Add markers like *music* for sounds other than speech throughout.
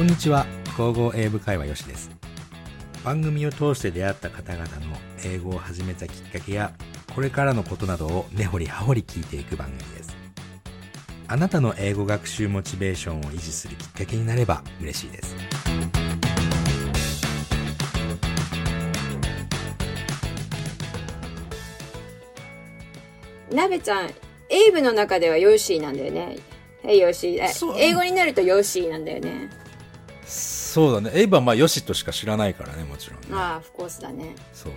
こんにちは皇后英語会話よしです番組を通して出会った方々の英語を始めたきっかけやこれからのことなどを根掘り葉掘り聞いていく番組ですあなたの英語学習モチベーションを維持するきっかけになれば嬉しいですなべちゃん、エイブの中ではヨッシーなんだよね。はい、ヨッシー。英語になるとヨッシーなんだよね。そうだね。エイブはまあヨシとしか知らないからねもちろんね。ああ、フコースだね。そう。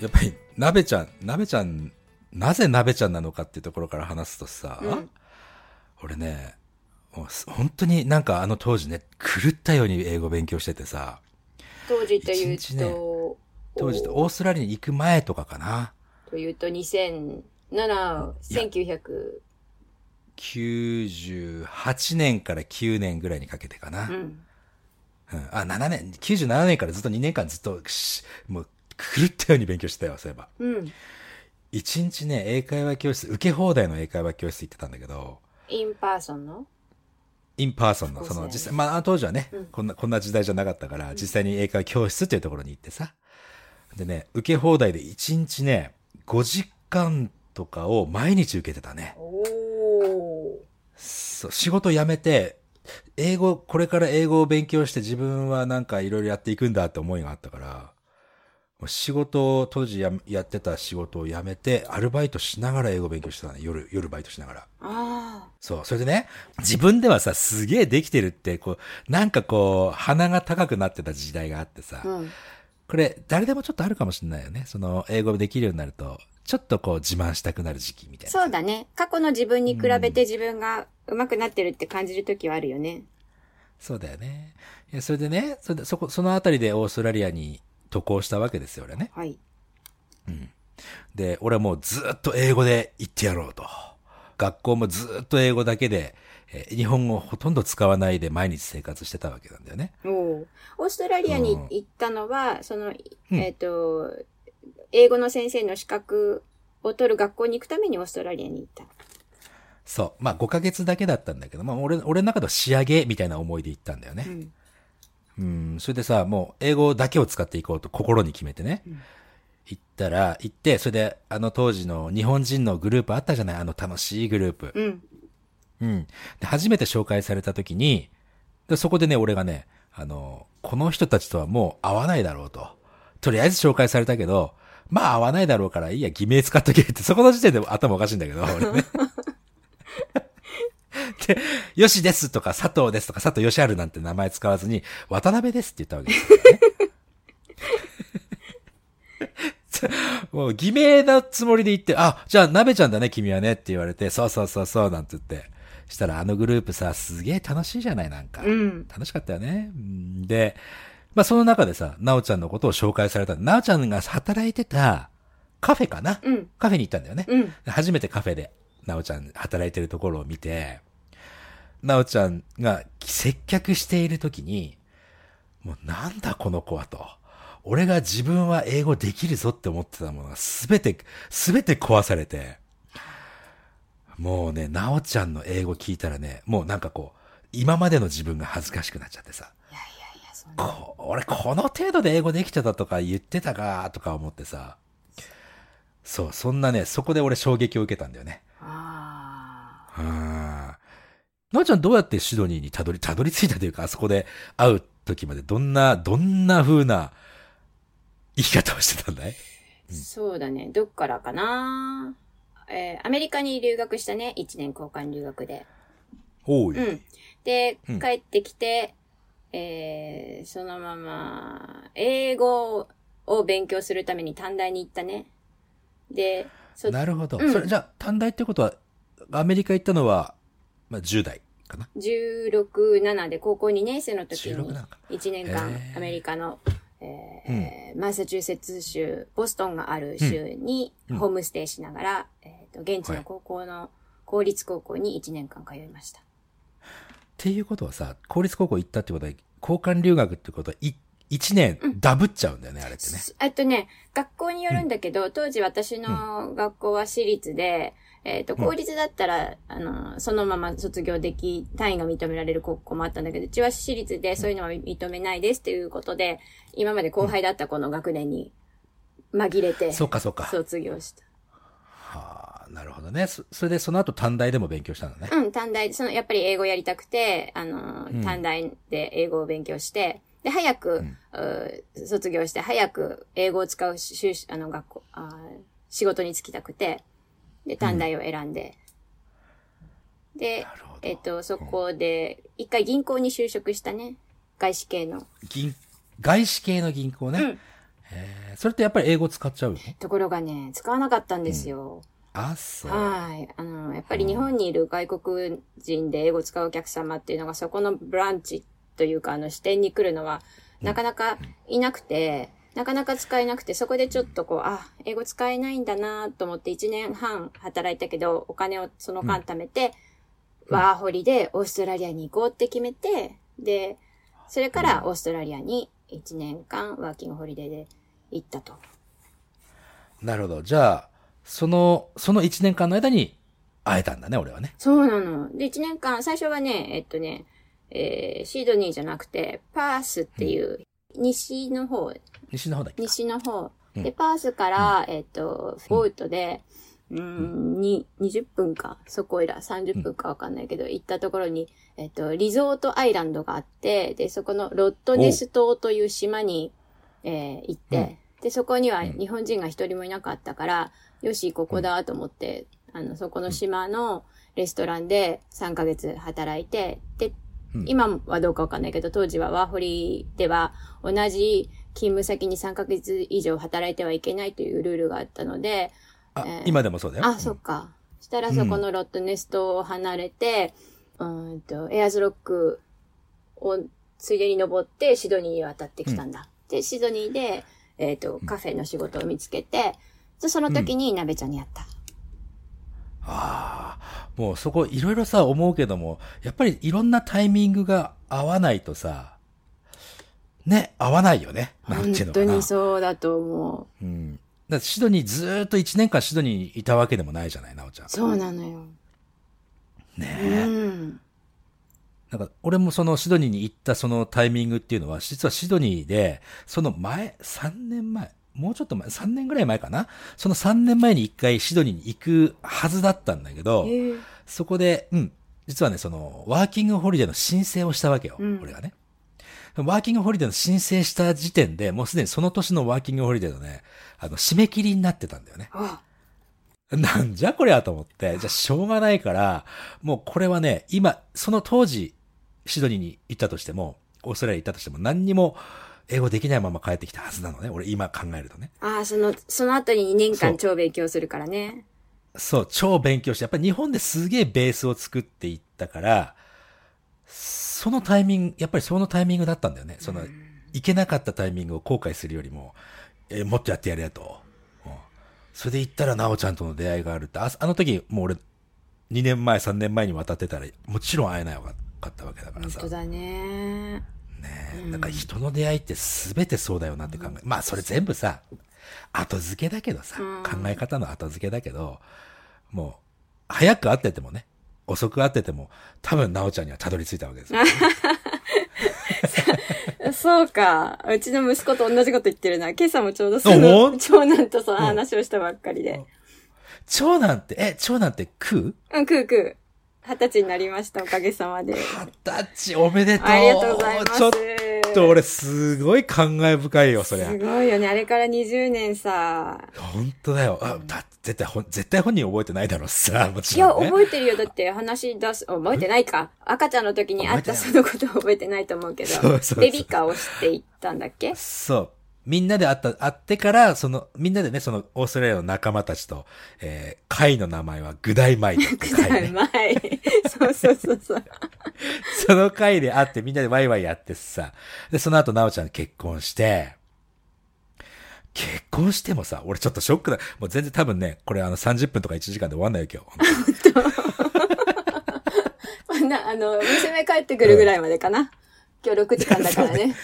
やっぱり鍋ちゃん鍋ちゃんなぜ鍋ちゃんなのかっていうところから話すとさ、うん。俺ねもうす本当になんかあの当時ね狂ったように英語勉強しててさ当時という一日ねと、当時ってオーストラリアに行く前とかかな。というと2007、1900、98年から9年ぐらいにかけてかな、うん。うんあ7年97年からずっと2年間ずっとしもう狂ったように勉強してたよそういえばうん。一日ね英会話教室受け放題の英会話教室行ってたんだけど in person の？ in person の、その実際、まあ当時はね、うんこんな、こんな時代じゃなかったから、実際に英会話教室っていうところに行ってさ。でね、受け放題で1日ね、5時間とかを毎日受けてたね。おー。そう、仕事辞めて、英語、これから英語を勉強して自分はなんかいろいろやっていくんだって思いがあったから、仕事を、当時ややってた仕事を辞めて、アルバイトしながら英語を勉強してたね。夜、夜バイトしながら。あそう。それでね、自分ではさ、すげえできてるって、こう、なんかこう、鼻が高くなってた時代があってさ、あ。うん。これ、誰でもちょっとあるかもしれないよね。その、英語できるようになると、ちょっとこう、自慢したくなる時期みたいな。そうだね。過去の自分に比べて自分が上手くなってるって感じるときはあるよね。そうだよね。いや、それでね、それで、そこ、そのあたりでオーストラリアに渡航したわけですよ、俺ね。はい。で、俺はもうずっと英語で言ってやろうと。学校もずっと英語だけで、えー日本語をほとんど使わないで毎日生活してたわけなんだよね。おーオーストラリアに行ったのは、その、うんえっ、と、英語の先生の資格を取る学校に行くためにオーストラリアに行った。そう。まあ5ヶ月だけだったんだけど、まあ俺、俺の中では仕上げみたいな思いで行ったんだよね。うん。うん。それでさ、もう英語だけを使っていこうと心に決めてね。うん行ったら、行って、それであの当時の日本人のグループあったじゃない？あの楽しいグループ。うん。うん。で、初めて紹介された時に、でそこでね、俺がね、あの、この人たちとはもう会わないだろうと。とりあえず紹介されたけど、まあ会わないだろうからいいや、偽名使っとけって、そこの時点で頭おかしいんだけど、*laughs* 俺ね。で、よしですとか、佐藤ですとか、佐藤よしあるなんて名前使わずに、渡辺ですって言ったわけですよね。*laughs* *laughs* もう偽名なつもりで言って、あ、じゃあ鍋ちゃんだね、君はねって言われて、そうそうそうそう、なんて言って。したらあのグループさ、すげえ楽しいじゃない、なんか。うん。楽しかったよね。うんで、まあその中でさ、なおちゃんのことを紹介された。なおちゃんが働いてたカフェかな、うん。カフェに行ったんだよね。うん。初めてカフェで、なおちゃん働いてるところを見て、なおちゃんが接客しているときに、もうなんだこの子はと。俺が自分は英語できるぞって思ってたものがすべて、すべて壊されて、もうね、なおちゃんの英語聞いたらね、もうなんかこう、今までの自分が恥ずかしくなっちゃってさ、いやいやいや、そんな。こ俺この程度で英語できてたとか言ってたかとか思ってさ、そう、そんなね、そこで俺衝撃を受けたんだよね。あうん。なおちゃんどうやってシドニーにたどり、たどり着いたというか、あそこで会う時までどんな、どんな風な生き方をしてたんだい？あ。そうだね。どっからかな？えーアメリカに留学したね。1年交換留学で。おい。うん。でうん、帰ってきて、えーそのまま、英語を勉強するために短大に行ったね。で、そなるほど。うんそれじゃあ、短大ってことは、アメリカ行ったのは、まあ、10代かな？16、7で高校2年生の時16になんか1年間アメリカの、えーマサチューセッツ州、ボストンがある州にうん。ホームステイしながら、えーと現地はい。の高校の、公立高校に1年間通いました。っていうことはさ、公立高校行ったってことは、交換留学ってことは、い、1年ダブっちゃうんだよね、あれってね。えっとね、学校によるんだけど、当時私の学校は私立で、えっ、と、公立だったら、あの、そのまま卒業でき、単位が認められる高校もあったんだけど、うちは私立でそういうのは認めないですっていうことで、今まで後輩だった子の学年に紛れて、そうかそうか。卒業した。はあ、なるほどね。そそれでその後短大でも勉強したんだね。うん、短大、その、やっぱり英語やりたくて、あの、うん短大で英語を勉強して、で、早く、んうー卒業して、早く英語を使うしゅあの、学校、あー仕事に就きたくて、で、短大を選んで、でなるほど、えっ、と、そこで、一回銀行に就職したね。外資系の。銀、外資系の銀行ね。うんへーそれってやっぱり英語使っちゃうの？ところがね、使わなかったんですよ。あ、そう。はい。あの、やっぱり日本にいる外国人で英語を使うお客様っていうのが、そこのブランチというか、あの、視点に来るのは、なかなかいなくて、なかなか使えなくて、そこでちょっとこう、あ、英語使えないんだなと思って1年半働いたけど、お金をその間貯めて、ワーホリでオーストラリアに行こうって決めて、で、それからオーストラリアに1年間ワーキングホリデーで行ったと。なるほど。じゃあ、その、その1年間の間に会えたんだね、俺はね。そうなの。で、1年間、最初はね、えっとね、えーシドニーじゃなくて、パースっていう、西の方、西の方だっけ西の方。うん。で、パースから、えっと、ボートで、うーん、に、20分か、そこいら、30分かわかんないけど、行ったところに、えっと、リゾートアイランドがあって、で、そこのロットネス島という島に、えー行って、で、そこには日本人が一人もいなかったから、よし、ここだと思って、あの、そこの島のレストランで3ヶ月働いて、で、うん今はどうかわかんないけど、当時はワーホリでは同じ勤務先に3ヶ月以上働いてはいけないというルールがあったので、あ、えー今でもそうだよ。あ、そっか。したらそこのロットネストを離れて、うーんと、エアーズロックをついでに登ってシドニーに渡ってきたんだ。で、シドニーで、えっ、と、カフェの仕事を見つけて、でその時に鍋ちゃんに会った。ああ、もうそこいろいろさ思うけども、やっぱりいろんなタイミングが合わないとさ、ね、合わないよね。なんていうのかな。本当にそうだと思う。うん。だってシドニーずーっと1年間シドニーにいたわけでもないじゃない、なおちゃん。そうなのよ。ねうえ。ん。なんか、俺もそのシドニーに行ったそのタイミングっていうのは、実はシドニーで、その前、3年前、もうちょっと前、3年ぐらい前かな？その3年前に1回シドニーに行くはずだったんだけど、ええ。そこで、うん、実はね、その、ワーキングホリデーの申請をしたわけよ、うん。俺がね。ワーキングホリデーの申請した時点で、もうすでにその年のワーキングホリデーのね、あの、締め切りになってたんだよね。あ、なんじゃこりゃと思って、じゃあしょうがないから、もうこれはね、今、その当時、シドニーに行ったとしても、オーストラリアに行ったとしても、何にも英語できないまま帰ってきたはずなのね。俺今考えるとね。ああ、その、その後に2年間超勉強するからね。そう、超勉強して、やっぱり日本ですげえベースを作っていったから、そのタイミング、やっぱりそのタイミングだったんだよね。その、行けなかったタイミングを後悔するよりも、えーもっとやってやれやと。うんそれで行ったら、なおちゃんとの出会いがあるって、ああの時、もう俺、2年前、3年前に渡ってたら、もちろん会えないかったわけだからさ。本当だね。ねえ、なんか人の出会いって全てそうだよなって考え、まあそれ全部さ、後付けだけどさ、うん考え方の後付けだけど、もう、早く会っててもね、遅く会ってても、多分、なおちゃんにはたどり着いたわけですよ。*laughs* そうか。うちの息子と同じこと言ってるな。今朝もちょうどそほの、ん長男とその話をしたばっかりで。長男って、え、長男って食う？うん、クークー。二十歳になりました、おかげさまで。二十歳おめでとうありがとうございます。ちょっと俺すごい感慨深いよ、そりゃす。ごいよね。あれから20年さ。本当だよ。あ、だ絶対絶対本人覚えてないだろうさ、もちいや、ろん、ね。覚えてるよ。だって話し出す、覚えてないか。赤ちゃんの時に会ったそのこと覚えてないと思うけど。そうそうそうベビーカーをしていったんだっけ？そう。みんなで会った、会ってから、その、みんなでね、その、オーストラリアの仲間たちと、えー、会の名前はグダイマイトって会ね。前。*laughs* そうそうそうそう。*laughs* その会で会ってみんなでワイワイやってさ。で、その後、なおちゃん結婚して、結婚してもさ、俺ちょっとショックだ。もう全然多分ね、これあの30分とか1時間で終わんないよ、今日。*laughs* な、あの、娘帰ってくるぐらいまでかな。今日6時間だからね。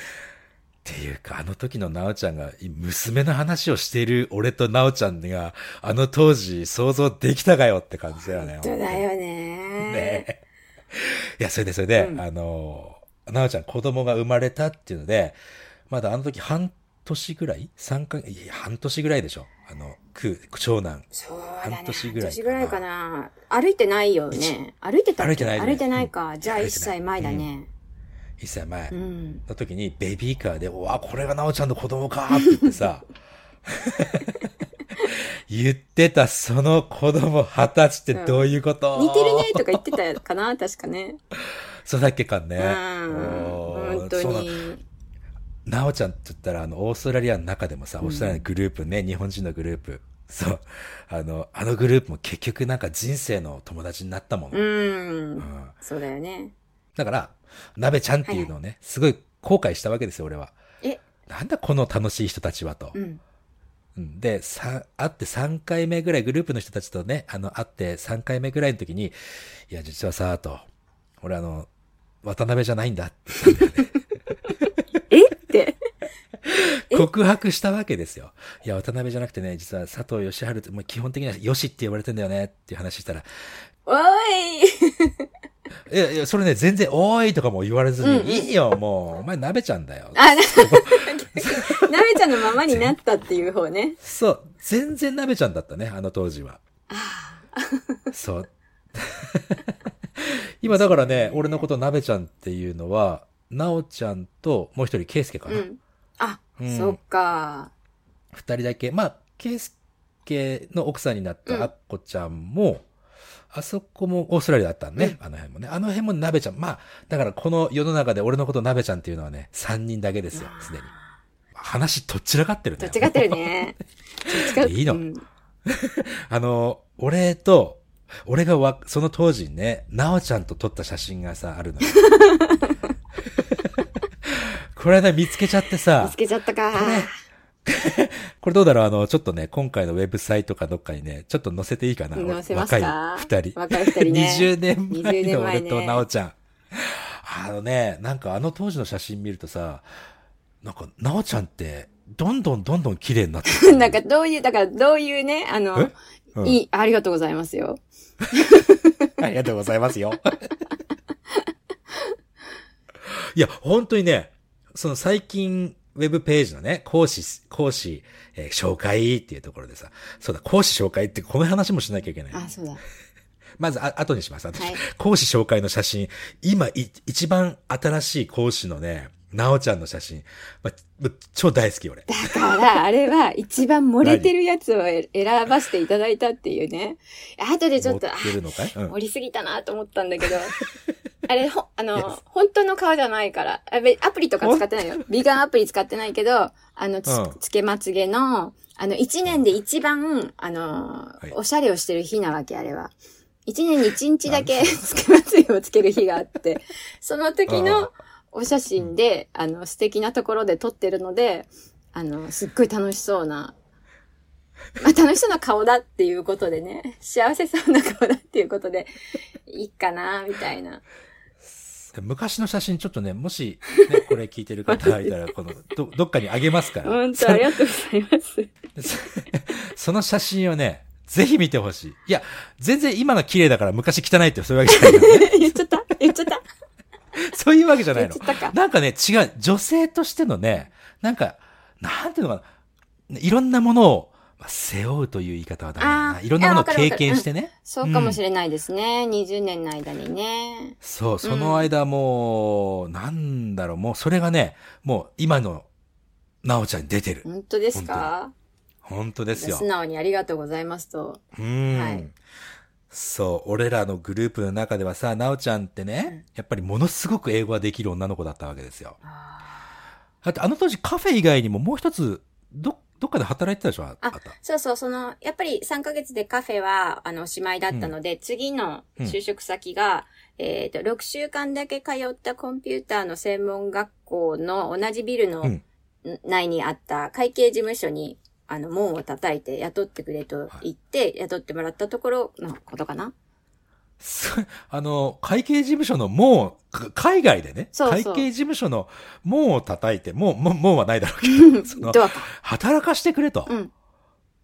っていうか、あの時のなおちゃんが、娘の話をしている俺となおちゃんが、あの当時想像できたかよって感じだよね。本当だよね。ねいや、それでそれで、うんあの、なおちゃん子供が生まれたっていうので、まだあの時半年ぐらい？三かいや、半年ぐらいでしょ。あの、く、長男。そうだね。半年ぐらいかな半年ぐらいかな。歩いてないよね。歩いてた歩いてないね歩いてないか。じゃあ一歳前だね。一歳前うん。の時にベビーカーで、うわ、これがなおちゃんの子供かって言ってさ、*laughs* 言ってたその子供二十歳ってどういうこと、似てるねとか言ってたかな？確かね。そうだっけかね。うん。本当に。なおちゃんって言ったら、あの、オーストラリアの中でもさ、オーストラリアのグループね、日本人のグループ。そう。あの、あのグループも結局なんか人生の友達になったもの。ううんん。そうだよね。だから、なべちゃんっていうのをね、すごい後悔したわけですよ、俺は。え、なんだこの楽しい人たちはと。うん。うんで、さ、会って3回目ぐらい、グループの人たちとね、あの、会って3回目ぐらいの時に、いや、実はさ、と、俺あの、渡辺じゃないんだって言ったんだよね。*laughs* え？って。告白したわけですよ。いや、渡辺じゃなくてね、実は佐藤義治って、もう基本的にはよしって言われてんだよねっていう話したら、おいいやいや、それね、全然、おーいとかも言われずに、うんいいよ、もう、お前鍋ちゃんだよ。あ、な、なべちゃんのままになったっていう方ね。そう、全然鍋ちゃんだったね、あの当時は。そう。*laughs* 今だからね、俺のこと鍋ちゃんっていうのは、なおちゃんと、もう一人、ケイスケかな。うん。あ、うんそっか。二人だけ。まあ、ケイスケの奥さんになっうんたアッコちゃんも、あそこもオーストラリアだったのね、あの辺もね。あの辺も鍋ちゃん。まあ、だからこの世の中で俺のこと鍋ちゃんっていうのはね、三人だけですよ、すでに。話どっちらかってるね。どっちがってるね。いいのうん *laughs* あの、俺と、俺がわ、その当時にね、なおちゃんと撮った写真がさ、あるのよ。*laughs* これね、見つけちゃってさ見つ、けちゃったか。これ *laughs* どうだろう？あの、ちょっとね、今回のウェブサイトかどっかにね、ちょっと載せていいかな？載せますか？若い二人。若い二人ね20年前20年の俺となおちゃん。あのね、なんかあの当時の写真見るとさ、なんか、なおちゃんって、どんどんどんどん綺麗になってくる *laughs* なんかどういう、だからどういうね、あの、うんいい、ありがとうございますよ。*laughs* ありがとうございますよ。いや、本当にね、その最近、ウェブページのね、講師、講師、えー紹介っていうところでさ、そうだ、講師紹介ってこの話もしなきゃいけない。あ、そうだ。*laughs* まず、あ、後にします。後にはい講師紹介の写真。今、い、一番新しい講師のね、なおちゃんの写真。まま超大好き、俺。だから、あれは一番漏れてるやつをえ選ばせていただいたっていうね。後でちょっと、あうん、盛りすぎたなと思ったんだけど。*laughs* あれ、ほ、*laughs* あの、本当の顔じゃないから。アプリとか使ってないよ。美顔アプリ使ってないけど、あの、つ,、うん。つけまつげの、あの、一年で一番、あの、い。おしゃれをしてる日なわけ、あれは。一年に一日だけつけまつげをつける日があって、*laughs* その時うんのお写真で、あの、素敵なところで撮ってるので、あの、すっごい楽しそうな、まあ、楽しそうな顔だっていうことでね、幸せそうな顔だっていうことで、いいかな、みたいな。昔の写真ちょっとね、もし、ね、*laughs* これ聞いてる方がいたら、この、ど、どっかにあげますから。本当ありがとうございます。*laughs* その写真をね、ぜひ見てほしい。いや、全然今の綺麗だから昔汚いってそういうわけじゃないね。*laughs* 言っちゃった？言っちゃった？そういうわけじゃないの。なんかね、違う。女性としてのね、なんか、なんていうのかな？いろんなものを、まあ背負うという言い方はダメだあな。ーいろんなものを経験してね。そうかもしれないですね。20年の間にね。そう、その間もう、なんだろう、もうそれがね、もう今の、なおちゃんに出てる。本当ですか？本当ですよ素。直にありがとうございますと。うん。はいそう、俺らのグループの中ではさ、なおちゃんってね、やっぱりものすごく英語ができる女の子だったわけですよ。だってあの当時カフェ以外にももう一つ、ど、どっかで働いてたでしょ？ああ。そうそう、その、やっぱり3ヶ月でカフェは、あの、おしまいだったので、次の就職先が、えっ、と、6週間だけ通ったコンピューターの専門学校の同じビルのうん。内にあった会計事務所に、あの、門を叩いて雇ってくれと言って、雇ってもらったところのことかな。す *laughs* あの、会計事務所の門を、か海外でね、そうそう会計事務所の門を叩いて、門、門門はないだろうけど、その。働かしてくれと。うん。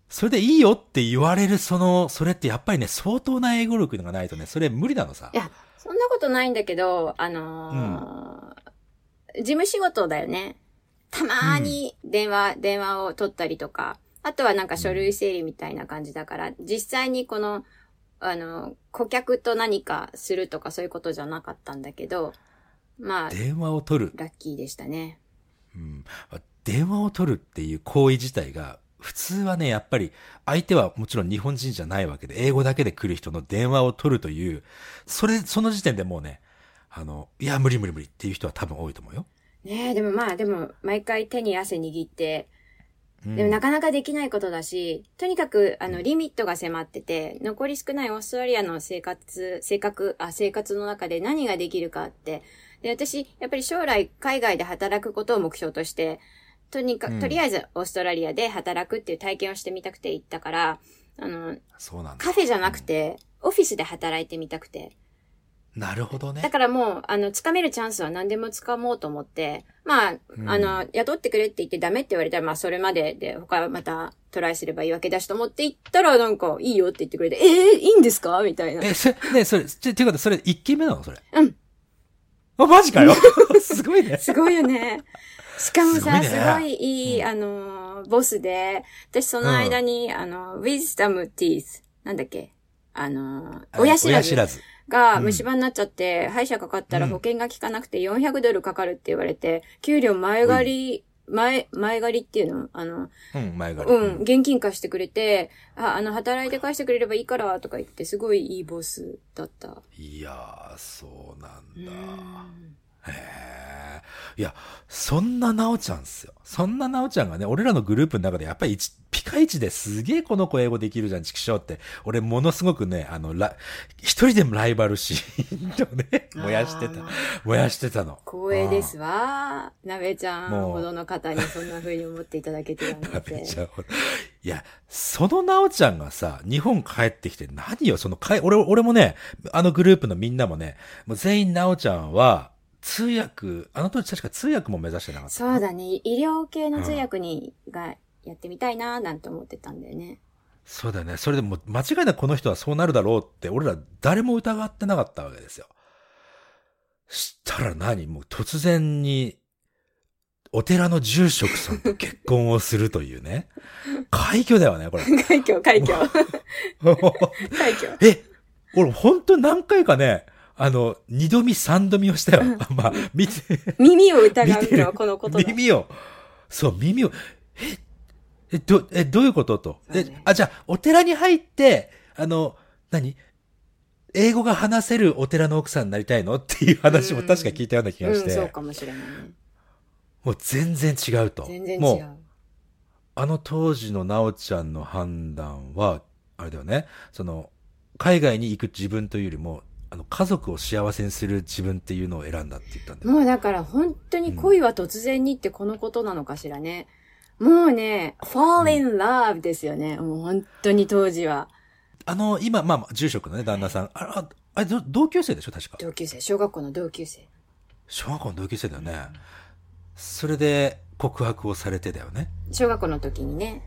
それでいいよって言われる、その、それってやっぱりね、相当な英語力がないとね、それ無理なのさい。や、そんなことないんだけど、あのー事務仕事だよね。たまーに電話、電話を取ったりとか、あとはなんか書類整理みたいな感じだから、実際にこの、あの、顧客と何かするとかそういうことじゃなかったんだけど、まあ、電話を取る。ラッキーでしたね。うん。電話を取るっていう行為自体が、普通はね、やっぱり、相手はもちろん日本人じゃないわけで、英語だけで来る人の電話を取るという、それ、その時点でもうね、あの、いや、無理無理無理っていう人は多分多いと思うよ。ねえ、でもまあ、でも、毎回手に汗握って、うんでもなかなかできないことだし、とにかく、あの、リミットが迫ってて、残り少ないオーストラリアの生活、性格、あ、生活の中で何ができるかって。で、私、やっぱり将来海外で働くことを目標として、とにかうんく、とりあえずオーストラリアで働くっていう体験をしてみたくて行ったから、あの。カフェじゃなくて、オフィスで働いてみたくて。なるほどねだ。からもう、あの、掴めるチャンスは何でも掴もうと思って、まあ、うんあの、雇ってくれって言ってダメって言われたら、まあ、それまでで、他はまたトライすればいいわけだしと思って行ったら、なんか、いいよって言ってくれて、えー、いいんですか？みたいな。え、それ、ね、それ、ちょ、ていうか、それ、一件目なの？それ。うん。あ、マジかよ *laughs* すごいね。すごいよね。しかもさ、すごいねすごいいい、あの、ボスで、私その間に、あの、wisdom teeth、なんだっけ？あの、親知らず親知らず。がうん虫歯になっちゃって、歯医者かかったらうん保険が効かなくて400ドルかかるって言われて、給料前借り、前、前借りっていうの？あの、うん、前借り。うん、現金貸してくれて、あ、あの、働いて返してくれればいいから、とか言って、すごいいいボスだった。いやー、そうなんうだ。んへえ。いや、そんななおちゃんっすよ。そんななおちゃんがね、俺らのグループの中でやっぱり一ピカイチですげえこの子英語できるじゃん、チキショーって。俺ものすごくね、あの、ら、一人でもライバル心をね、燃やしてた。燃やしてたの。光栄ですわ。なべちゃんほどの方にそんな風に思っていただけてるなん食べて。ちゃう。いや、そのなおちゃんがさ、日本帰ってきて何よ、そのかい、俺、俺もね、あのグループのみんなもね、もう全員なおちゃんは、通訳、あの当時確か通訳も目指してなかった。そうだね。医療系の通訳に、がやってみたいななんて思ってたんだよね。そうだよね。それでもう間違いなくこの人はそうなるだろうって、俺ら誰も疑ってなかったわけですよ。したら何？もう突然に、お寺の住職さんと結婚をするというね。*laughs* 快挙だよね、これ。快挙、快挙。*laughs* 快挙。え、俺本当何回かね、あの、二度見三度見をしたよ。*laughs* まあ、見て、耳を疑うのはこのことだ。耳を、そう、耳を、え、え、ど、え、どういうこと？と。えそうね、あ、じゃあ、お寺に入って、あの、何？英語が話せるお寺の奥さんになりたいの？っていう話も確か聞いたような気がしうん、そうて、かもしれないね。もう全然違うと。全然違もう、う。あの当時のなおちゃんの判断は、あれだよね、その、海外に行く自分というよりも、あの、家族を幸せにする自分っていうのを選んだって言ったんだよ。もうだから本当に恋は突然にってこのことなのかしらね。もうね、fall in love ですよね。もう本当に当時は。あの、今、まあまあ、住職のね、旦那さん、あれ、ああれど同級生でしょ確か。同級生、小学校の同級生。小学校の同級生だよね。それで、告白をされてだよね。小学校の時にね。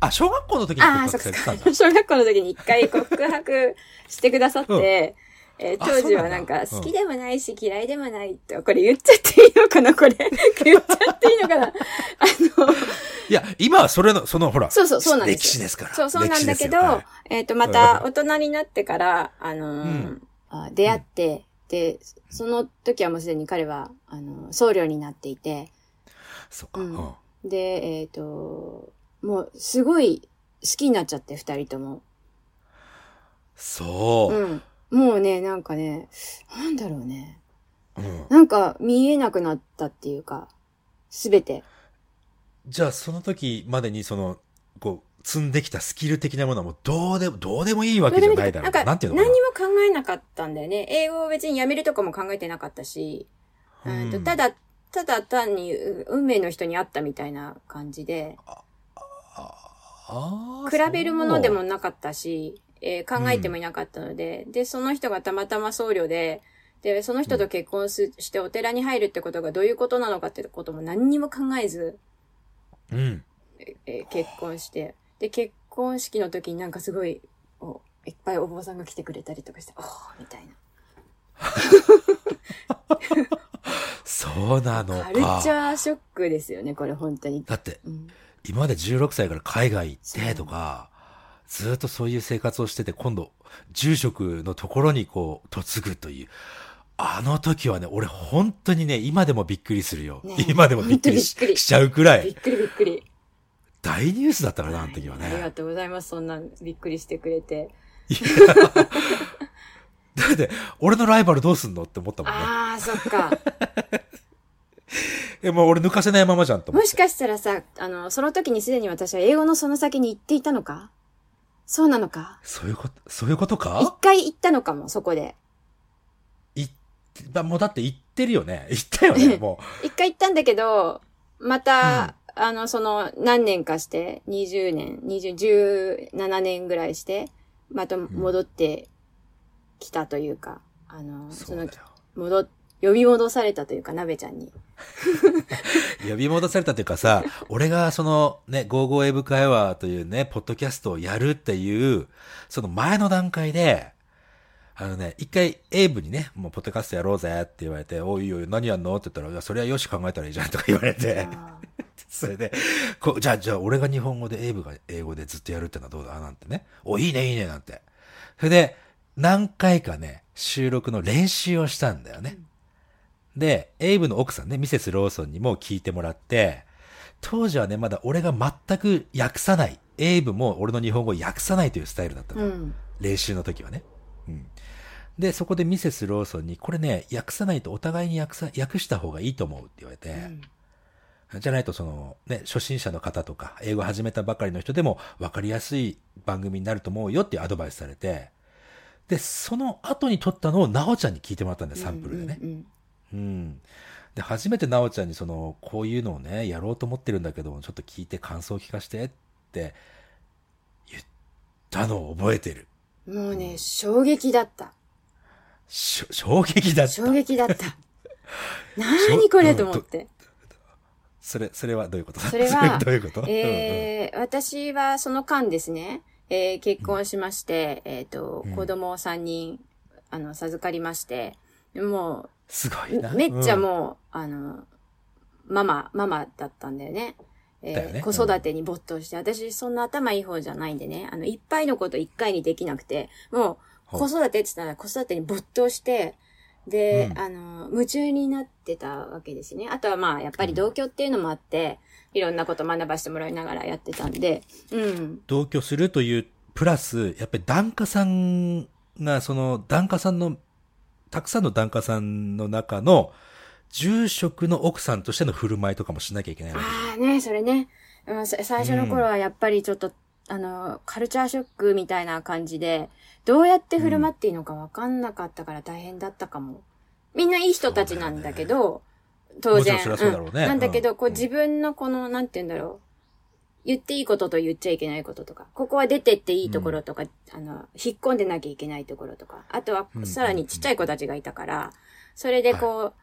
あ、小学校の時に告そっか白されてたんだ。小学校の時に一回告白してくださって、えーあ当時はなんか、好きでもないし嫌いでもないって、これ言っちゃっていいのかなこれ。*laughs* 言っちゃっていいのかなあの、いや、今はそれの、その、ほら、そうそうそうなんですよ歴史ですから。そうそうなんだけど、はいえっ、と、また大人になってから、あのーうんあ出会って、で、その時はもうすでに彼は、あの、僧侶になっていて、そっか。ううんん。で、えっ、と、もう、すごい好きになっちゃって、二人とも。そうう。ん。もうね、なんかね、なんだろうね。うんなんか見えなくなったっていうか、すべて。じゃあ、その時までに、その、こう、積んできたスキル的なものはもうどうでも、どうでもいいわけじゃないだろう。なんか、なんていうのかなも考えなかったんだよね。英語を別にやめるとかも考えてなかったし、うんとうんただ、ただ単にう運命の人に会ったみたいな感じで、比べるものでもなかったし、えー考えてもいなかったので、で、その人がたまたま僧侶で、で、その人と結婚すしてお寺に入るってことがどういうことなのかってことも何にも考えず、うん。えー結婚して、で、結婚式の時になんかすごい、おいっぱいお坊さんが来てくれたりとかして、おーみたいな。そうなのカルチか。ャーショックですよね、これ本当に。だって、うん、今まで16歳から海外行ってとか、ずっとそういう生活をしてて、今度、住職のところにこう、嫁ぐという。あの時はね、俺本当にね、今でもびっくりするよ。ね今でもびっくりしちゃうくらい、びっくりびっくり。大ニュースだったからな、あの時はありがね。とうございます。そんなびっくりしてくれて。だって、俺のライバルどうすんのって思ったもんね。ああ、そっか。*laughs* え、もう俺抜かせないままじゃんと。もしかしたらさ、あの、その時にすでに私は英語のその先に行っていたのか？そうなのか？そういうこと、そういうこと一か回行ったのかも、そこで。いまもうだって言ってるよね。*laughs* 言ったよね、も一回行ったんだけど、また、あの、その、何年かして、20年、20、17年ぐらいして、また戻ってきたというか、あの、う。そのそうだよ。、戻っ、呼び戻されたというか、鍋ちゃんに。*laughs* 呼び戻されたというかさ、俺がそのね、ゴーゴーエブ会話というね、ポッドキャストをやるっていう、その前の段階で、あのね、一回エイブにね、もうポッドキャストやろうぜって言われて、おいいよ、何やんの？って言ったら、いや、それはよし考えたらいいじゃんとか言われて、あ *laughs* それで、こうじゃあ、じゃあ俺が日本語でエイブが英語でずっとやるってのはどうだ？なんてね。お、いいね、いいね、なんて。それで、何回かね、収録の練習をしたんだよね。で、エイブの奥さんね、ミセス・ローソンにも聞いてもらって、当時はね、まだ俺が全く訳さない。エイブも俺の日本語を訳さないというスタイルだったの。うん。練習の時はね。うん。で、そこでミセス・ローソンに、これね、訳さないとお互いに訳さ、訳した方がいいと思うって言われて、うんじゃないとその、ね、初心者の方とか、英語始めたばかりの人でも分かりやすい番組になると思うよっていうアドバイスされて、で、その後に撮ったのをなおちゃんに聞いてもらったんだよ、サンプルでね。うんうんうん。で、初めてなおちゃんにその、こういうのをね、やろうと思ってるんだけど、ちょっと聞いて感想を聞かせてって言ったのを覚えてる。うんもうね、衝撃だった。しょ衝撃だった。衝撃だった。*laughs* 何これと思って。それ、それはどういうことそれは *laughs* どういうこと？えー、私はその間ですね、えー結婚しまして、えっ、とうん、子供を3人、あの、授かりまして、もすごいな。う、めっちゃうん。もう、あの、ママ、ママだったんだよね。えー子育てに没頭して、私そんな頭いい方じゃないんでね、あの、いっぱいのこと一回にできなくて、もう、子育てって言ったら子育てに没頭して、で、うん。あの、夢中になってたわけですね。あとはまあ、やっぱり同居っていうのもあって、いろんなこと学ばせてもらいながらやってたんで、うん。同居するという、プラス、やっぱり檀家さんが、その檀家さんの、たくさんの檀家さんの中の、住職の奥さんとしての振る舞いとかもしなきゃいけないわけああね、それね。うんさ最初の頃はやっぱりちょっと、あの、カルチャーショックみたいな感じで、どうやって振る舞っていいのかわかんなかったから大変だったかも。みんないい人たちなんだけど、当然。そりゃそうだろうねんなんだけど、こううん自分のこの、なんて言うんだろう。言っていいことと言っちゃいけないこととか、ここは出てっていいところとか、あの、引っ込んでなきゃいけないところとか、あとはうんさらにちっちゃい子たちがいたから、それでこう、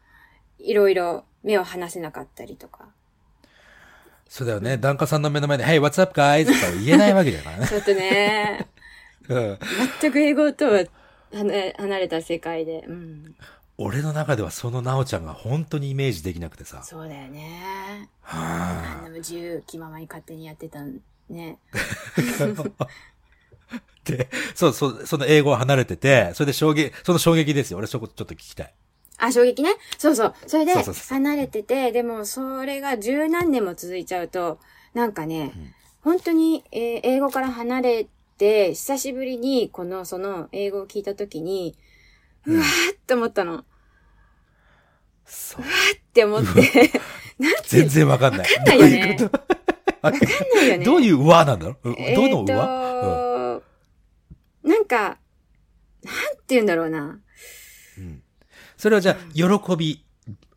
いろいろ目を離せなかったりとか。そうだよね。檀家さんの目の前で、Hey, what's up, guys? とか言えないわけ *laughs* だからね。ちょっとね、うん全く英語とは離離れた世界で。うん。俺の中ではそのなおちゃんが本当にイメージできなくてさ。そうだよね。はあの自由気ままに勝手にやってたんね。あ *laughs* で、そうそう、その英語を離れてて、それで衝撃、その衝撃ですよ。俺そこちょっと聞きたい。あ、衝撃ね？そうそう。それで離れてて、でもそれが十何年も続いちゃうと、なんかね、本当に、えー英語から離れて、久しぶりにこの、その英語を聞いたときに、うわーって思ったの。っそう。て思って、*laughs* なんていう全然わかんない。わかんないよねどういうこと？わかんないよね。どういう和なんだろう、えどのー和、と、なんか、なんて言うんだろうな。うんそれはじゃあ、喜び、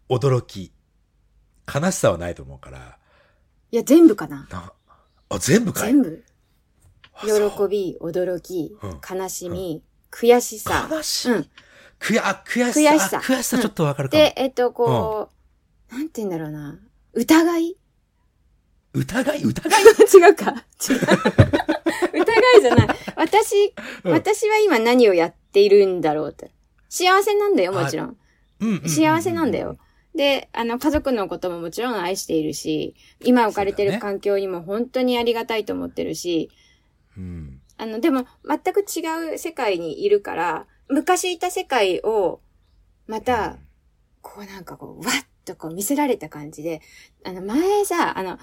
驚き、悲しさはないと思うから。いや、全部かな。なあ、全部かい？全部。喜び、驚きうん、悲しみ、悔しさ。悲しい。うんくや、あ悔しさ。悔しさあ悔しさちょっとわかるかも。で、えっと、こう、なんて言うんだろうな。疑い？疑い？疑い？*laughs* 違うか違う。疑いじゃない。私、うん私は今何をやっているんだろうって。幸せなんだよ、もちろん。幸せなんだよ。。で、あの、家族のことももちろん愛しているし、今置かれてる環境にも本当にありがたいと思ってるし、うん。あの、でも、全く違う世界にいるから、昔いた世界を、また、こうなんかこう、わっとこう見せられた感じで、あの、前さ、あの、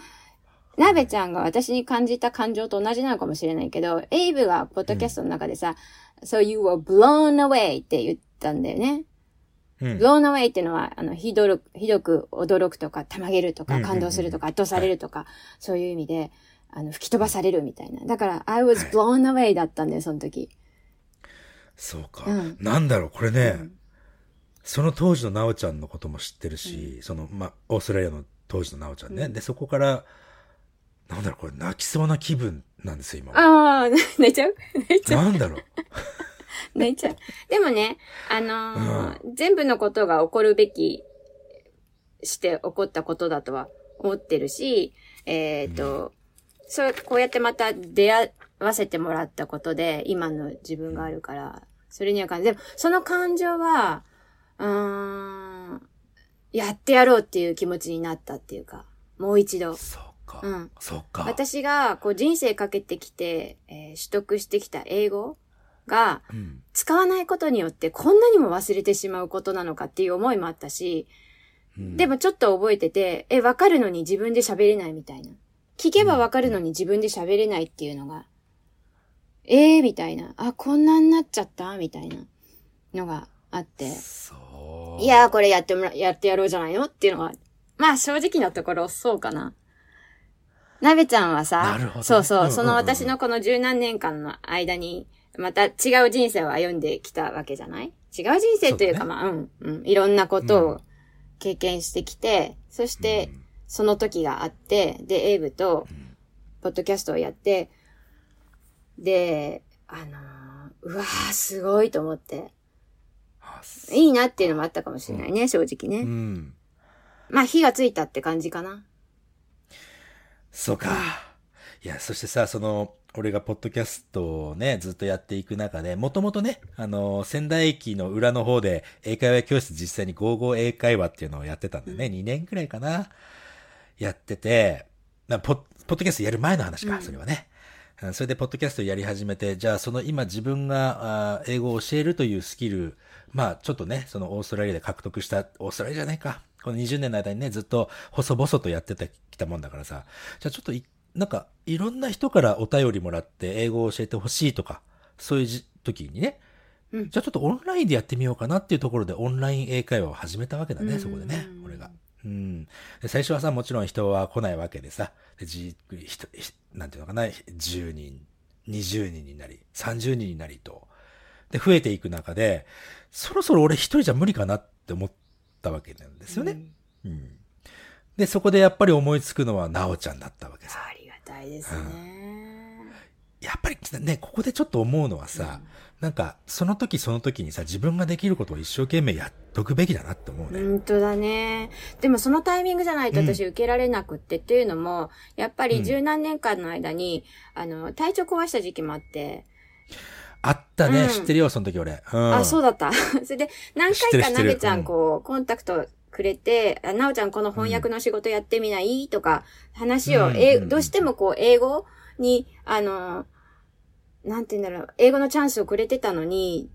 なべちゃんが私に感じた感情と同じなのかもしれないけど、エイブがポッドキャストの中でさ、so you were blown away って言ったんだよね。うん。blown away っていうのは、あの、ひどる、ひどく驚くとか、たまげるとか、うんうんうん感動するとか、圧倒されるとか、そういう意味で、あの、吹き飛ばされるみたいな。だから、I was blown away だったんだよ、その時。そうかうん。なんだろう、これねうん、その当時のなおちゃんのことも知ってるし、その、ま、オーストラリアの当時のなおちゃんね。うんで、そこから、なんだろう、これ泣きそうな気分なんですよ、今。ああ、*laughs* 泣いちゃう？泣いちゃう？なんだろう。*laughs* 泣いちゃう。でもね、あのー全部のことが起こるべきして起こったことだとは思ってるし、えっ、と、そう、こうやってまた出会わせてもらったことで、今の自分があるから、それには感じ、でも、その感情は、うーん、やってやろうっていう気持ちになったっていうか、もう一度。そうか。うんそうか。私が、こう、人生かけてきて、えー取得してきた英語が、うん。使わないことによってこんなにも忘れてしまうことなのかっていう思いもあったし、うんでもちょっと覚えてて、え、わかるのに自分で喋れないみたいな。聞けばわかるのに自分で喋れないっていうのが、えー、みたいな。あ、こんなになっちゃったみたいなのがあって。そう。いやー、これやってもら、やってやろうじゃないのっていうのは、まあ正直なところそうかな。なべちゃんはさ、そうそう、うんうんうんその私のこの十何年間の間に、また違う人生を歩んできたわけじゃない？違う人生というか、そうだねまあ、うん、うん、いろんなことをうん経験してきて、そしてうん、その時があって、で、エイブとうん、ポッドキャストをやって、で、あのーうわー、すごいと思って、いいなっていうのもあったかもしれないね、正直ね。うん。まあ、火がついたって感じかな。そうか。いや、そしてさ、その、俺がポッドキャストをね、ずっとやっていく中で、もともとね、あの、仙台駅の裏の方で、英会話教室実際に55英会話っていうのをやってたんだよね。2年くらいかな。やってて、なポッポッドキャストやる前の話か、うんそれはね。うんそれで、ポッドキャストやり始めて、じゃあ、その今自分が英語を教えるというスキル、まあ、ちょっとね、そのオーストラリアで獲得した、オーストラリアじゃないか。この20年の間にね、ずっと細々とやってたきたもんだからさ、じゃあちょっとい、なんか、いろんな人からお便りもらって英語を教えてほしいとか、そういうじ時にね、うんじゃあちょっとオンラインでやってみようかなっていうところでオンライン英会話を始めたわけだね、うんそこでね、俺が。うん。で最初はさ、もちろん人は来ないわけでさ、でじっくり人、ひなんていうのかな、10人、20人になり、30人になりと。で、増えていく中で、そろそろ俺一人じゃ無理かなって思ったわけなんですよね。うん。で、そこでやっぱり思いつくのは、なおちゃんだったわけさ。ありがたいですね。やっぱりね、ここでちょっと思うのはさ、なんか、その時その時にさ、自分ができることを一生懸命やっとくべきだなって思うね。本当だね。でもそのタイミングじゃないと私受けられなくって、っていうのも、やっぱりうん十何年間の間に、あの、体調壊した時期もあって、あったね、うん知ってるよ、その時俺。うん。あ、そうだった。*laughs* それで、何回かなべちゃんこう、コンタクトくれて、あなおちゃんこの翻訳の仕事やってみない？とか、話を、うんえうんどうしてもこう、英語に、あの、なんて言うんだろう、英語のチャンスをくれてたのに、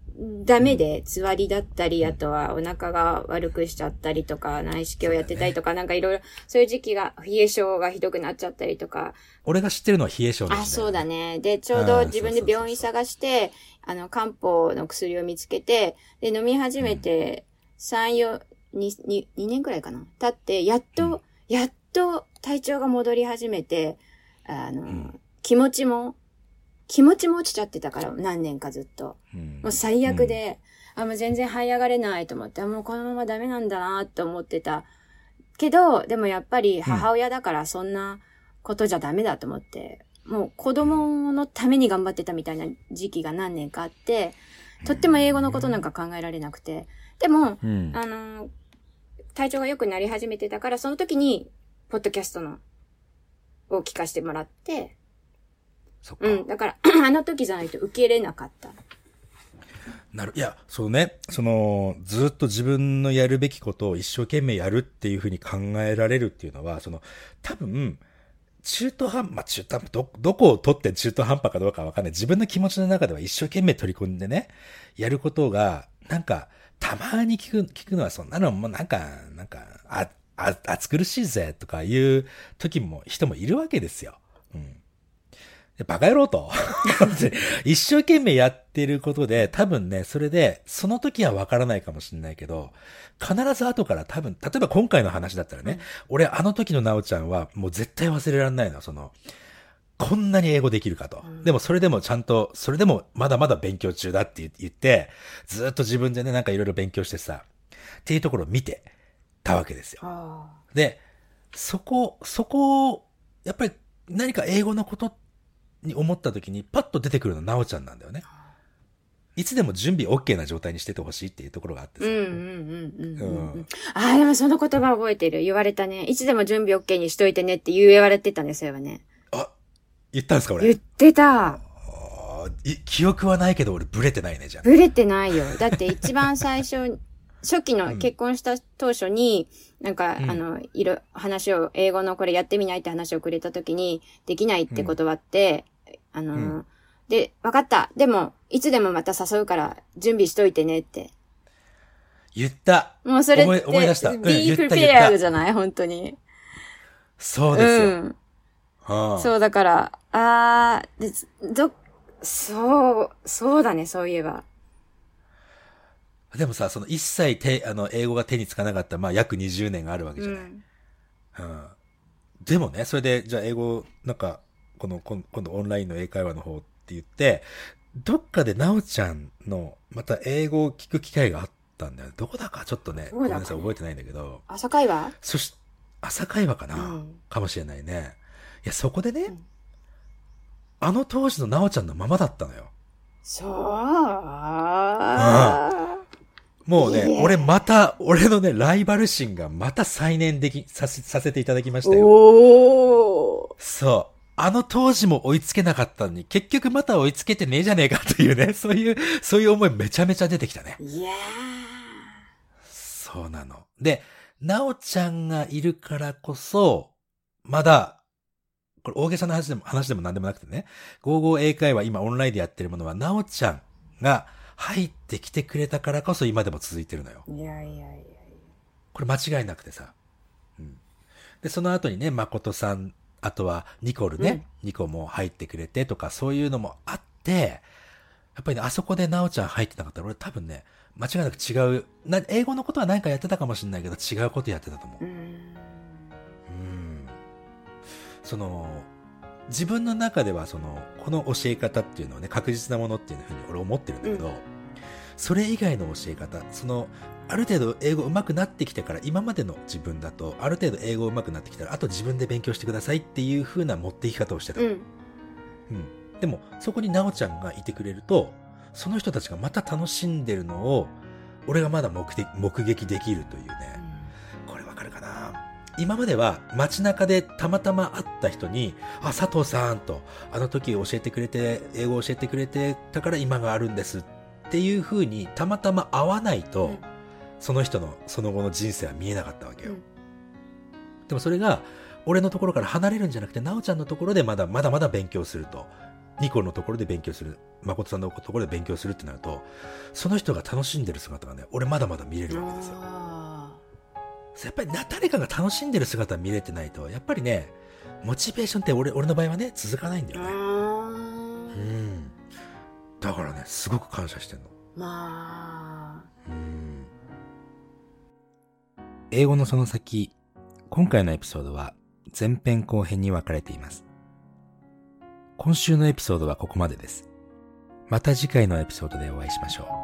ダメで、つわりだったり、あとはお腹が悪くしちゃったりとか、内視鏡やってたりとか、なんかいろいろ、そういう時期が、冷え性がひどくなっちゃったりとか、俺が知ってるのは冷え性の時あ、そうだね。ね。で、ちょうど自分で病院探して、あの、漢方の薬を見つけて、で、飲み始めて、3、4、2、2, 2年くらいかな。経って、やっと、うんやっと体調が戻り始めて、あの、ん気持ちも、気持ちも落ちちゃってたから、何年かずっと。うんもう最悪で、あ、もう全然這い上がれないと思って、あ、もうこのままダメなんだなって思ってた。けど、でもやっぱり母親だからそんなことじゃダメだと思って、もう子供のために頑張ってたみたいな時期が何年かあって、とっても英語のことなんか考えられなくて。でも、うん。あの、体調が良くなり始めてたから、その時に、ポッドキャストの、を聞かせてもらって、そっか。うん。だから、*clears throat* あの時じゃないと受け入れなかった。なる。いや、そうね、その、ずっと自分のやるべきことを一生懸命やるっていうふうに考えられるっていうのは、その、多分、中途半端、まあ、中途半端、ど、どこを取って中途半端かどうかわかんない。自分の気持ちの中では一生懸命取り込んでね、やることが、なんか、たまに聞く、聞くのはそんなのもなんか、なんか、あ、あ、暑苦しいぜとかいう時も、人もいるわけですよ。うん。でバカ野郎と。*laughs* 一生懸命やってることで、多分ね、それで、その時はわからないかもしれないけど、必ず後から多分、例えば今回の話だったらね、俺あの時のなおちゃんはもう絶対忘れられないの、その、こんなに英語できるかと。うんでもそれでもちゃんと、それでもまだまだ勉強中だって言って、ずっと自分でね、なんかいろいろ勉強してさ、っていうところを見てたわけですよ。あで、そこ、そこを、やっぱり何か英語のことに思った時にパッと出てくるのはなおちゃんなんだよね。いつでも準備 OK な状態にしててほしいっていうところがあってさ。うんうんうんうんうんううんん。ああ、でもその言葉覚えてる。言われたね。いつでも準備 OK にしといてねって言われてたね、そういえばね。あ、言ったんですか言っ俺。てた。記憶はないけど俺ブレてないね、じゃあ。ブレてないよ。だって一番最初、初期のうん結婚した当初に、なんか、うんあの、いろ、話を、英語のこれやってみないって話をくれた時に、できないって断って、あの、うんで、わかった。でも、いつでもまた誘うから、準備しといてねって。言った。もうそれって、思い出したうん be prepared じゃない？本当に。そうですよ。うん。うんそう、だから、あー、でど、そう、そうだね、そういえば。でもさ、その一切手、あの、英語が手につかなかった、まあ約20年があるわけじゃない。うん。うんでもね、それで、じゃあ英語、なんか、この、今度オンラインの英会話の方って言って、どっかでなおちゃんの、また英語を聞く機会があったんだよね。どこだか？ちょっとね、ごめんなさい、覚えてないんだけど、朝会話？そし、朝会話かな、うんかもしれないね。いや、そこでね、うんあの当時のなおちゃんのままだったのよ。そう。もういいえね、俺また、俺のね、ライバル心がまた再燃でき、させ、させていただきましたよ。おー。そう。あの当時も追いつけなかったのに、結局また追いつけてねえじゃねえかというね、*laughs* そういう、そういう思いめちゃめちゃ出てきたね。いやそうなの。で、なおちゃんがいるからこそ、まだ、これ大げさな話でも、話でも何でもなくてね、55英会話今オンラインでやってるものは、なおちゃんが入ってきてくれたからこそ今でも続いてるのよ。ー。いやいやいや。これ間違いなくてさ。うん。で、その後にね、誠さん、あとはニコルね、ニコも入ってくれてとか、そういうのもあって、やっぱりね、あそこでなおちゃん入ってなかったら、俺多分ね、間違いなく違う、な、英語のことは何かやってたかもしれないけど、違うことやってたと思うう。ん。うん。その、自分の中ではその、この教え方っていうのはね、確実なものっていうふうに俺思ってるんだけど、うそれ以外の教え方、その、ある程度英語上手くなってきてから、今までの自分だと、ある程度英語上手くなってきたら、あと自分で勉強してくださいっていう風な持っていき方をしてた。うん。うんでも、そこになおちゃんがいてくれると、その人たちがまた楽しんでるのを、俺がまだ目的目撃できるというね。これわかるかな？今までは街中でたまたま会った人に、あ、佐藤さんと、あの時教えてくれて、英語教えてくれてたから今があるんですっていう風にたまたま会わないと、うんその人のその後の人生は見えなかったわけよ。うんでもそれが、俺のところから離れるんじゃなくて、なおちゃんのところでまだまだまだ勉強すると。ニコのところで勉強する。誠さんのところで勉強するってなると、その人が楽しんでる姿がね、俺まだまだ見れるわけですよ。あやっぱりな誰かが楽しんでる姿見れてないと、やっぱりね、モチベーションって俺、俺の場合はね、続かないんだーよね。あうー。ん。だからね、すごく感謝してんの。まあ。うん。英語のその先、今回のエピソードは前編後編に分かれています。今週のエピソードはここまでです。また次回のエピソードでお会いしましょう。